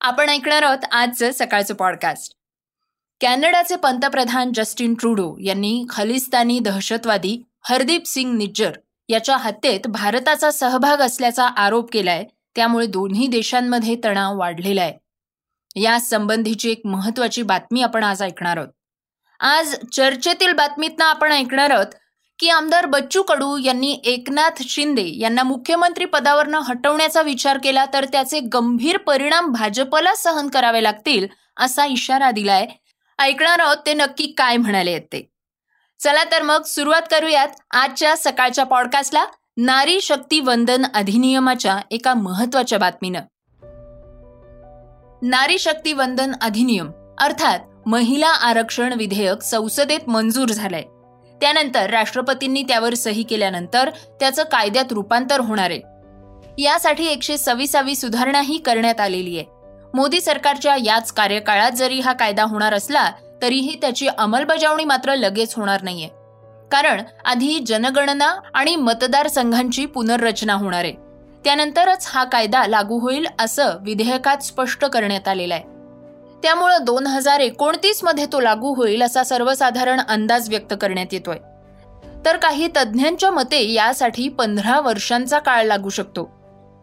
आपण ऐकणार आहोत आजचं सकाळचं पॉडकास्ट कॅनडाचे पंतप्रधान जस्टिन ट्रुडो यांनी खलिस्तानी दहशतवादी हरदीप सिंग निज्जर याच्या हत्येत भारताचा सहभाग असल्याचा आरोप केलाय त्यामुळे दोन्ही देशांमध्ये तणाव वाढलेला आहे. या संबंधीची एक महत्वाची बातमी आपण आज ऐकणार आहोत. आज चर्चेतील बातमीतना आपण ऐकणार आहोत की आमदार बच्चू कडू यांनी एकनाथ शिंदे यांना मुख्यमंत्री पदावरनं हटवण्याचा विचार केला तर त्याचे गंभीर परिणाम भाजपला सहन करावे लागतील असा इशारा दिलाय. ऐकणार आहोत ते नक्की काय म्हणाले ते. चला तर मग सुरुवात करूयात आजच्या सकाळच्या पॉडकास्टला. नारी शक्ती वंदन अधिनियमाच्या एका महत्त्वाच्या बातमीनं. नारी शक्ती वंदन अधिनियम अर्थात महिला आरक्षण विधेयक संसदेत मंजूर झालंय. त्यानंतर राष्ट्रपतींनी त्यावर सही केल्यानंतर त्याचं कायद्यात रूपांतर होणार आहे. यासाठी एकशे सव्वीसावी सुधारणाही करण्यात आलेली आहे. मोदी सरकारच्या याच कार्यकाळात जरी हा कायदा होणार असला तरीही त्याची अंमलबजावणी मात्र लगेच होणार नाहीये. कारण आधी जनगणना आणि मतदारसंघांची पुनर्रचना होणार आहे. त्यानंतरच हा कायदा लागू होईल असं विधेयकात स्पष्ट करण्यात आलेलं आहे. त्यामुळं दोन हजार एकोणतीसमध्ये तो लागू होईल असा सर्वसाधारण अंदाज व्यक्त करण्यात येतोय. तर काही तज्ज्ञांच्या मते यासाठी पंधरा वर्षांचा काळ लागू शकतो.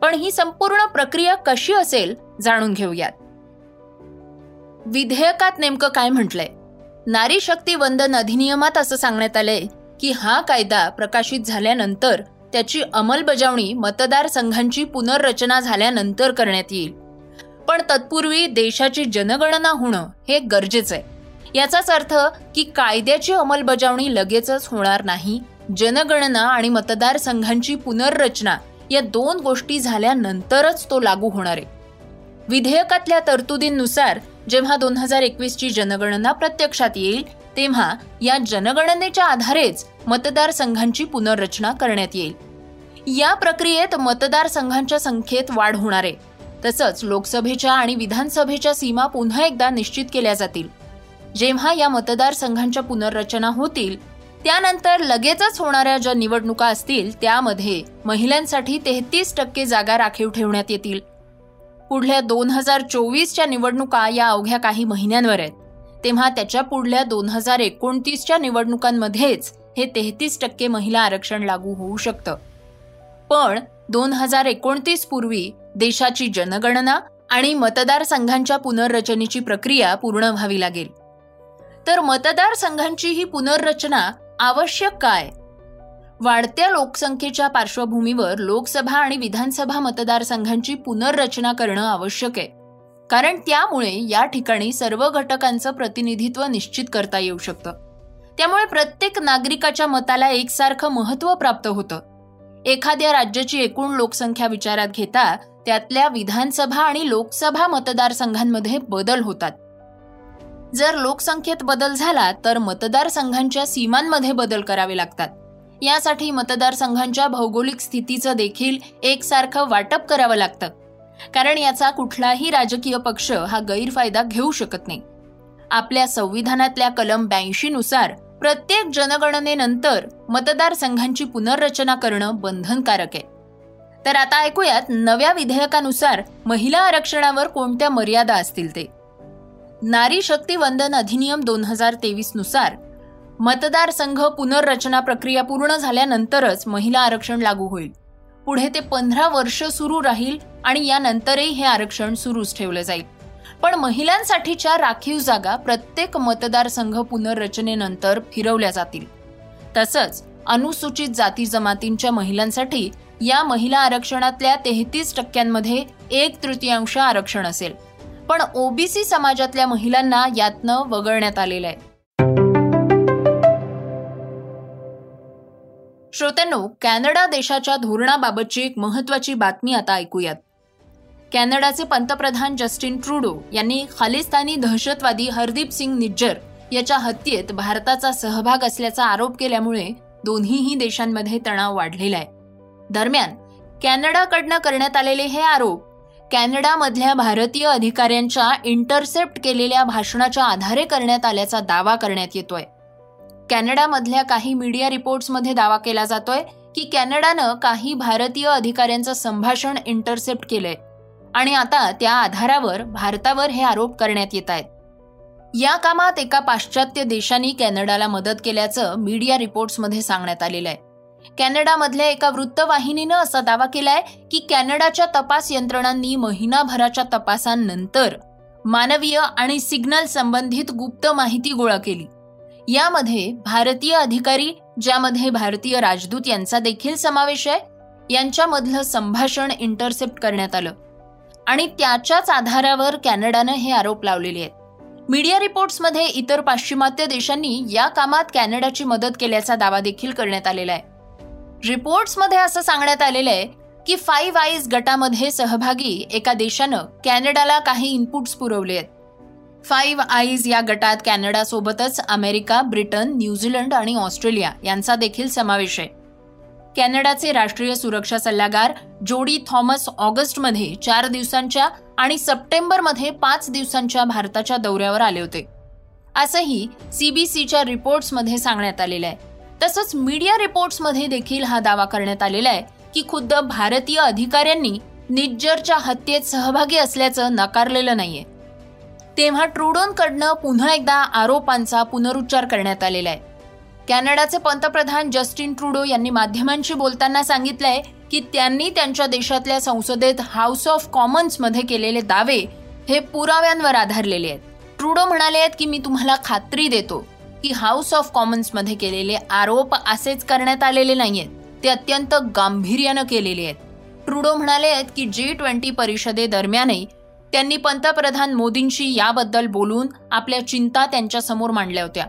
पण ही संपूर्ण प्रक्रिया कशी असेल जाणून घेऊयात. विधेयकात नेमकं काय म्हटलंय? नारी शक्ती वंदन अधिनियमात असं सांगण्यात आलंय की हा कायदा प्रकाशित झाल्यानंतर त्याची अंमलबजावणी मतदारसंघांची पुनर्रचना झाल्यानंतर करण्यात येईल. पण तत्पूर्वी देशाची जनगणना होणं हे गरजेचं आहे याचाच अर्थ की कायद्याची अंमलबजावणी लगेचच होणार नाही जनगणना आणि मतदारसंघांची पुनर्रचना या दोन गोष्टी झाल्यानंतरच तो लागू होणार आहे. विधेयकातल्या तरतुदींनुसार जेव्हा दोन हजार एकवीसची जनगणना प्रत्यक्षात येईल तेव्हा या जनगणनेच्या आधारेच मतदारसंघांची पुनर्रचना करण्यात येईल. या प्रक्रियेत मतदारसंघांच्या संख्येत वाढ होणार आहे. तसंच लोकसभेच्या आणि विधानसभेच्या सीमा पुन्हा एकदा निश्चित केल्या जातील. जेव्हा या मतदारसंघांच्या पुनर्रचना होतील त्यानंतर लगेचच होणाऱ्या ज्या निवडणुका असतील त्यामध्ये महिलांसाठी तेहतीस टक्के जागा राखीव ठेवण्यात येतील. पुढल्या दोन हजार चोवीसच्या निवडणुका या अवघ्या काही महिन्यांवर आहेत. तेव्हा त्याच्या पुढल्या दोन हजार एकोणतीसच्या निवडणुकांमध्येच हे तेहतीस टक्के महिला आरक्षण लागू होऊ शकतं. पण दोन हजार एकोणतीस पूर्वी देशाची जनगणना आणि मतदारसंघांच्या पुनर्रचनेची प्रक्रिया पूर्ण व्हावी लागेल. तर मतदारसंघांची ही पुनर्रचना आवश्यक काय? वाढत्या लोकसंख्येच्या पार्श्वभूमीवर लोकसभा आणि विधानसभा मतदारसंघांची पुनर्रचना करणं आवश्यक आहे. कारण त्यामुळे या ठिकाणी सर्व घटकांचं प्रतिनिधित्व निश्चित करता येऊ शकतं. त्यामुळे प्रत्येक नागरिकाच्या मताला एकसारखं महत्त्व प्राप्त होतं. एखाद्या राज्याची एकूण लोकसंख्या विचारात घेता त्यातल्या विधानसभा आणि लोकसभा मतदारसंघांमध्ये बदल होतात. जर लोकसंख्येत बदल झाला तर मतदारसंघांच्या सीमांमध्ये बदल करावे लागतात. यासाठी मतदारसंघांच्या भौगोलिक स्थितीचं देखील एकसारखं वाटप करावं लागतं. कारण याचा कुठलाही राजकीय पक्ष हा गैरफायदा घेऊ शकत नाही. आपल्या संविधानातल्या कलम ब्याऐंशी नुसार प्रत्येक जनगणनेनंतर मतदारसंघांची पुनर्रचना करणं बंधनकारक आहे. तर आता ऐकूयात नव्या विधेयकानुसार महिला आरक्षणावर कोणत्या मर्यादा असतील ते. नारी शक्ती वंदन अधिनियम दोन हजार तेवीसनुसार मतदारसंघ पुनर्रचना प्रक्रिया पूर्ण झाल्यानंतरच महिला आरक्षण लागू होईल. पुढे ते पंधरा वर्ष सुरू राहील आणि यानंतरही हे आरक्षण सुरूच ठेवलं जाईल. पण महिलांसाठीच्या राखीव जागा प्रत्येक मतदारसंघ पुनर्रचनेनंतर फिरवल्या जातील. तसंच अनुसूचित जाती जमातींच्या महिलांसाठी या महिला आरक्षणातल्या तेहतीस टक्क्यांमध्ये एक तृतीयांश आरक्षण असेल. पण ओबीसी समाजातल्या महिलांना यातनं वगळण्यात आलेलं आहे. श्रोत्यांनो कॅनडा देशाच्या धोरणाबाबतची एक महत्वाची बातमी आता ऐकूयात. कॅनडाचे पंतप्रधान जस्टिन ट्रुडो यांनी खालिस्तानी दहशतवादी हरदीप सिंग निज्जर याच्या हत्येत भारताचा सहभाग असल्याचा आरोप केल्यामुळे दोन्हीही देशांमध्ये तणाव वाढलेला आहे. दरम्यान कॅनडाकडनं करण्यात आलेले हे आरोप कॅनडामधल्या भारतीय अधिकाऱ्यांच्या इंटरसेप्ट केलेल्या भाषणाच्या आधारे करण्यात आल्याचा दावा करण्यात येतोय. कॅनडामधल्या काही मीडिया रिपोर्ट्समध्ये दावा केला जातोय की कॅनडानं काही भारतीय अधिकाऱ्यांचं संभाषण इंटरसेप्ट केलंय आणि आता त्या आधारावर भारतावर हे आरोप करण्यात येत आहेत. या कामात एका पाश्चात्य देशांनी कॅनडाला मदत केल्याचं मीडिया रिपोर्ट्समध्ये सांगण्यात आलेलं आहे. कॅनडामधल्या एका वृत्तवाहिनीनं असा दावा केलाय की कॅनडाच्या तपास यंत्रणांनी महिनाभराच्या तपासांनंतर मानवीय आणि सिग्नल संबंधित गुप्त माहिती गोळा केली. यामध्ये भारतीय अधिकारी ज्यामध्ये भारतीय राजदूत यांचा देखील समावेश आहे यांच्यामधलं संभाषण इंटरसेप्ट करण्यात आलं आणि त्याच्याच आधारावर कॅनडानं हे आरोप लावलेले आहेत. मीडिया रिपोर्ट्समध्ये इतर पाश्चिमात्य देशांनी या कामात कॅनडाची मदत केल्याचा दावा देखील करण्यात आलेला आहे. रिपोर्ट्समध्ये असं सांगण्यात आलेलं आहे की फाईव्ह आईज गटामध्ये सहभागी एका देशानं कॅनडाला काही इनपुट्स पुरवले आहेत. फाईव्ह आईज या गटात कॅनडासोबतच अमेरिका ब्रिटन न्यूझीलंड आणि ऑस्ट्रेलिया यांचा देखील समावेश आहे. कॅनडाचे राष्ट्रीय सुरक्षा सल्लागार जोडी थॉमस ऑगस्टमध्ये चार दिवसांच्या आणि सप्टेंबरमध्ये पाच दिवसांच्या भारताच्या दौऱ्यावर आले होते. असंही सीबीसीच्या रिपोर्ट्समध्ये सांगण्यात आलेलं आहे. तसंच मीडिया रिपोर्ट्समध्ये देखील हा दावा करण्यात आलेला आहे की खुद्द भारतीय अधिकाऱ्यांनी निज्जरच्या हत्येत सहभागी असल्याचं नकारलेलं नाहीये. तेव्हा ट्रुडोनकडनं पुन्हा एकदा आरोपांचा पुनरुच्चार करण्यात आलेला आहे. कॅनडाचे पंतप्रधान जस्टिन ट्रुडो यांनी माध्यमांशी बोलताना सांगितलंय की त्यांनी त्यांच्या देशातल्या संसदेत हाऊस ऑफ कॉमन्समध्ये केलेले दावे हे पुराव्यांवर आधारलेले आहेत. ट्रुडो म्हणाले आहेत की मी तुम्हाला खात्री देतो. की हाऊस ऑफ कॉमन्समध्ये केलेले आरोप असेच करण्यात आलेले नाहीयेत. ते अत्यंत गांभीर्यानं केलेले आहेत. ट्रुडो म्हणाले आहेत की जी ट्वेंटी परिषदेदरम्यानही त्यांनी पंतप्रधान मोदींशी याबद्दल बोलून आपल्या चिंता त्यांच्यासमोर मांडल्या होत्या.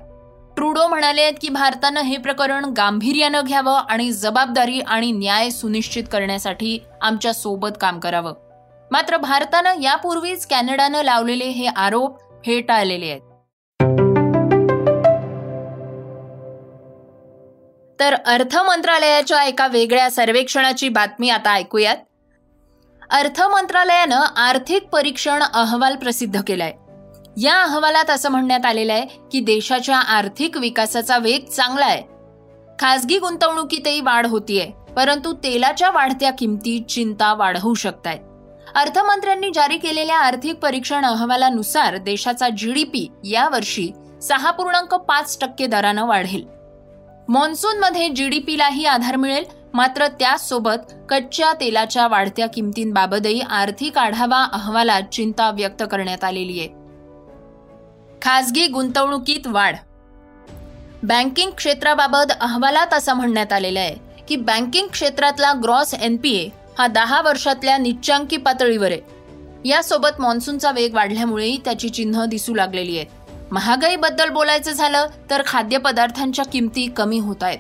ट्रुडो म्हणाले आहेत की भारतानं हे प्रकरण गांभीर्यानं घ्यावं आणि जबाबदारी आणि न्याय सुनिश्चित करण्यासाठी आमच्यासोबत काम करावं. मात्र भारतानं यापूर्वीच कॅनडानं लावलेले हे आरोप फेटाळलेले आहेत. तर अर्थ मंत्रालयाच्या एका वेगळ्या सर्वेक्षणाची बातमी आता ऐकूयात. अर्थ मंत्रालयानं आर्थिक परीक्षण अहवाल प्रसिद्ध केलाय. या अहवालात असं म्हणण्यात आलेलं आहे की देशाच्या आर्थिक विकासाचा वेग चांगला आहे. खासगी गुंतवणुकीतही वाढ होतीये परंतु तेलाच्या वाढत्या किमती चिंता वाढवू शकतायत. अर्थमंत्र्यांनी जारी केलेल्या आर्थिक परीक्षण अहवालानुसार देशाचा जीडीपी यावर्षी सहा पूर्णांक पाच टक्के दरानं वाढेल. मान्सूनमध्ये पीलाही आधार मिळेल. मात्र त्याचसोबत कच्च्या तेलाच्या वाढत्या किमतींबाबतही आर्थिक आढावा अहवालात चिंता व्यक्त करण्यात आलेली आहे. खासगी गुंतवणुकीत वाढ. बँकिंग क्षेत्राबाबत अहवालात असं म्हणण्यात आलेलं आहे की बँकिंग क्षेत्रातला ग्रॉस एनपीए हा दहा वर्षातल्या निच्चांकी पातळीवर आहे. यासोबत मान्सूनचा वेग वाढल्यामुळेही त्याची चिन्ह दिसू लागलेली आहेत. महागाईबद्दल बोलायचं झालं तर खाद्यपदार्थांच्या किमती कमी होत आहेत.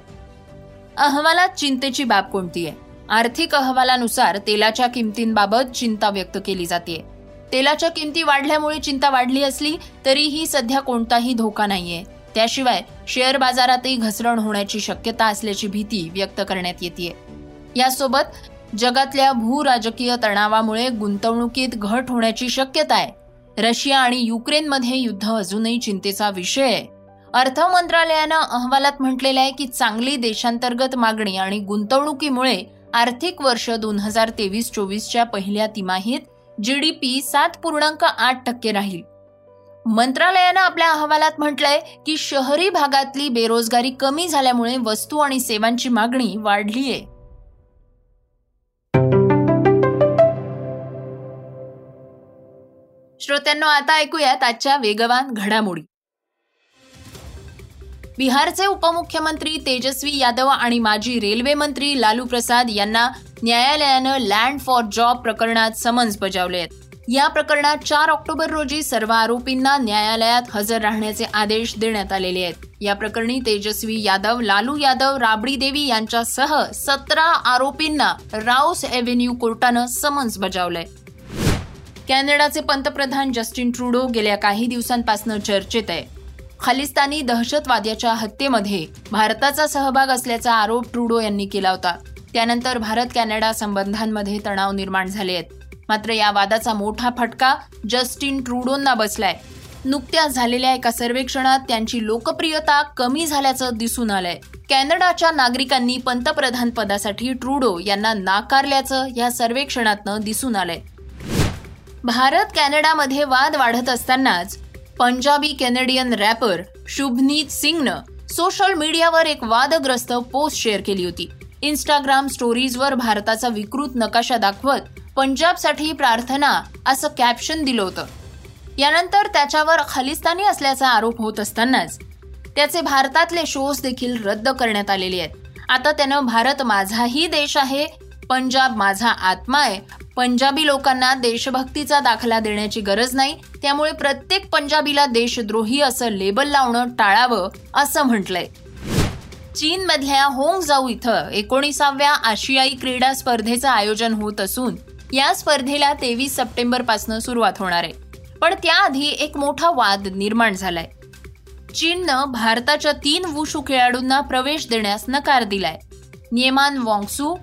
अहवालात चिंतेची बाब कोणती आहे? आर्थिक अहवालानुसार तेलाच्या किमतींबाबत चिंता व्यक्त केली जाते. तेलाच्या किमती वाढल्यामुळे चिंता वाढली असली तरीही सध्या कोणताही धोका नाहीये. त्याशिवाय शेअर बाजारातही घसरण होण्याची शक्यता असल्याची भीती व्यक्त करण्यात येते यासोबत जगातल्या भूराजकीय तणावामुळे गुंतवणुकीत घट होण्याची शक्यता आहे. रशिया आणि युक्रेनमध्ये युद्ध अजूनही चिंतेचा विषय आहे. अर्थ मंत्रालयानं अहवालात म्हटलेलं आहे की चांगली देशांतर्गत मागणी आणि गुंतवणुकीमुळे आर्थिक वर्ष दोन हजार तेवीस चोवीसच्या पहिल्या तिमाहीत जी डी पी सात पूर्णांक आठ टक्के राहील. मंत्रालयानं आपल्या अहवालात म्हटलंय की शहरी भागातली बेरोजगारी कमी झाल्यामुळे वस्तू आणि सेवांची मागणी वाढली श्रोत्यांना आता ऐकूयात आजच्या वेगवान घडामोडी. बिहारचे उपमुख्यमंत्री तेजस्वी यादव आणि माजी रेल्वे मंत्री लालू प्रसाद यांना न्यायालयानं लँड फॉर जॉब प्रकरणात समन्स बजावले आहेत. या प्रकरणात चार ऑक्टोबर रोजी सर्व आरोपींना न्यायालयात हजर राहण्याचे आदेश देण्यात आलेले आहेत. या प्रकरणी तेजस्वी यादव लालू यादव राबडी देवी यांच्यासह सतरा आरोपींना राऊस एव्हेन्यू कोर्टानं समन्स बजावलंय. कॅनडाचे पंतप्रधान जस्टिन ट्रुडो गेल्या काही दिवसांपासून चर्चेत आहे. खालिस्तानी दहशतवाद्याच्या हत्येमध्ये भारताचा सहभाग असल्याचा आरोप ट्रुडो यांनी केला होता. त्यानंतर भारत कॅनडा संबंधांमध्ये तणाव निर्माण झाले आहेत. मात्र या वादाचा मोठा फटका जस्टिन ट्रुडोंना बसलाय. नुकत्याच झालेल्या एका सर्वेक्षणात त्यांची लोकप्रियता कमी झाल्याचं दिसून आलंय. कॅनडाच्या नागरिकांनी पंतप्रधान पदासाठी ट्रुडो यांना नाकारल्याचं या सर्वेक्षणातनं दिसून आलंय. भारत कॅनडामध्ये वाद वाढत असतानाच पंजाबी कॅनेडियन रॅपर शुभनीत सिंगनं सोशल मीडियावर एक वादग्रस्त पोस्ट शेअर केली होती. इंस्टाग्राम स्टोरीजवर भारताचा विकृत नकाशा दाखवत पंजाबसाठी प्रार्थना असं कॅप्शन दिलं होतं. यानंतर त्याच्यावर खालिस्तानी असल्याचा आरोप होत असतानाच त्याचे भारतातले शोज देखील रद्द करण्यात आलेले आहेत. आता त्यानं भारत माझाही देश आहे पंजाब माझा आत्मा आहे. पंजाबी लोकांना देशभक्तीचा दाखला देण्याची गरज नाही. त्यामुळे प्रत्येक पंजाबीला देशद्रोही असं लेबल लावणं टाळावं असं म्हटलंय. चीनमधल्या होंग जाऊ इथं एकोणीसाव्या आशियाई क्रीडा स्पर्धेचं आयोजन होत असून या स्पर्धेला तेवीस सप्टेंबरपासून सुरुवात होणार आहे. पण त्याआधी एक मोठा वाद निर्माण झालाय. चीननं भारताच्या तीन वुशू खेळाडूंना प्रवेश देण्यास नकार दिलाय. नियमान वॉंगसू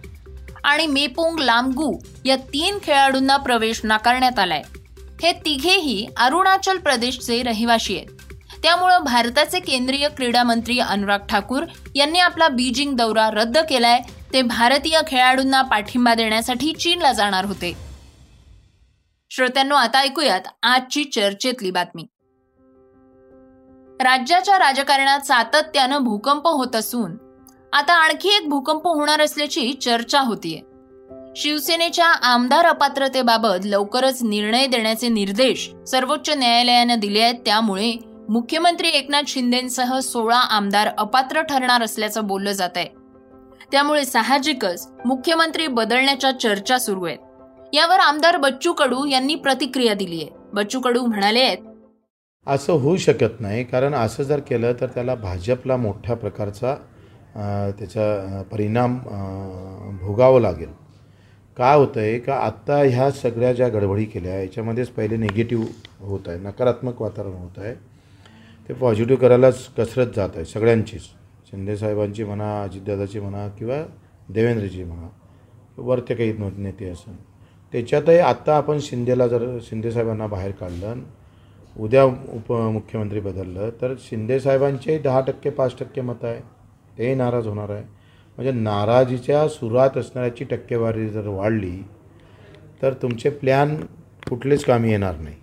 आणि मेपोंग लामगू या तीन खेळाडूंना प्रवेश नाकारण्यात आलाय. हे तिघेही अरुणाचल प्रदेशचे रहिवाशी आहेत. त्यामुळं भारताचे केंद्रीय क्रीडा मंत्री अनुराग ठाकूर यांनी आपला बीजिंग दौरा रद्द केलाय. ते भारतीय खेळाडूंना पाठिंबा देण्यासाठी चीनला जाणार होते. श्रोत्यांनो आता ऐकूयात आजची चर्चेतली बातमी. राज्याच्या राजकारणात सातत्यानं भूकंप होत असून आता आणखी एक भूकंप होणार असल्याची चर्चा होतीये. शिवसेनेच्या आमदार अपात्रतेबाबत लवकरच निर्णय देण्याचे निर्देश सर्वोच्च न्यायालयानं दिले आहेत. त्यामुळे मुख्यमंत्री एकनाथ शिंदेसह सोळा आमदार अपात्र ठरणार असल्याचं बोललं जात आहे. त्यामुळे साहजिकच मुख्यमंत्री बदलण्याच्या चर्चा सुरू आहेत. यावर आमदार बच्चू कडू यांनी प्रतिक्रिया दिली आहे. बच्चू कडू म्हणाले आहेत असं होऊ शकत नाही कारण असं जर केलं तर त्याला भाजपला मोठ्या प्रकारचा त्याचा परिणाम भोगावं लागेल. काय होतं आहे का आत्ता ह्या सगळ्या ज्या गडबडी केल्या याच्यामध्येच पहिले निगेटिव्ह होत आहे नकारात्मक वातावरण होत आहे ते पॉझिटिव्ह करायलाच कसरत जात आहे सगळ्यांचीच शिंदेसाहेबांची म्हणा अजितदादाची म्हणा किंवा देवेंद्रजी म्हणा वरते काही नेते असं त्याच्यातही आत्ता आपण शिंदेला जर शिंदेसाहेबांना बाहेर काढलं उद्या उपमुख्यमंत्री बदललं तर शिंदेसाहेबांचेही दहा टक्के पाच टक्के मतं आहे. ते नाराज होणार आहे. म्हणजे नाराजीच्या सुरुवात असणाऱ्याची टक्केवारी जर वाढली तर तुमचे प्लॅन कुठलेच कामी येणार नाही.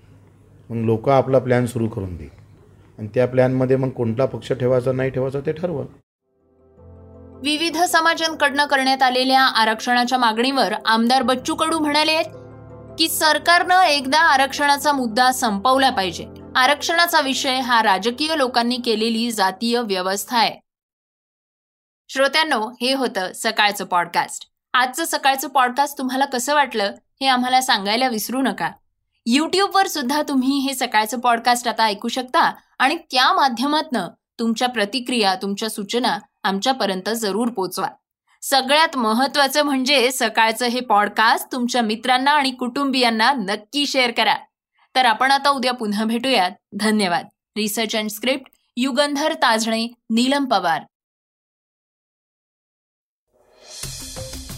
मग लोक आपला प्लॅन सुरू करून देईल. आणि त्या प्लॅनमध्ये मग कोणता पक्ष ठेवायचा नाही ठेवायचा ते ठरवल. विविध समाजांकडनं करण्यात आलेल्या आरक्षणाच्या मागणीवर आमदार बच्चू कडू म्हणाले की सरकारनं एकदा आरक्षणाचा मुद्दा संपवला पाहिजे. आरक्षणाचा विषय हा राजकीय लोकांनी केलेली जातीय व्यवस्था आहे. श्रोत्यांनो हे होतं सकाळचं पॉडकास्ट आजचं सकाळचं पॉडकास्ट तुम्हाला कसं वाटलं हे आम्हाला सांगायला विसरू नका. युट्यूबवर सुद्धा तुम्ही हे सकाळचं पॉडकास्ट आता ऐकू शकता आणि त्या माध्यमातनं तुमच्या प्रतिक्रिया तुमच्या सूचना आमच्यापर्यंत जरूर पोचवा. सगळ्यात महत्वाचं म्हणजे सकाळचं हे पॉडकास्ट तुमच्या मित्रांना आणि कुटुंबियांना नक्की शेअर करा. तर आपण आता उद्या पुन्हा भेटूयात. धन्यवाद. Research and script Yugandhar Tajane Neelam Pawar.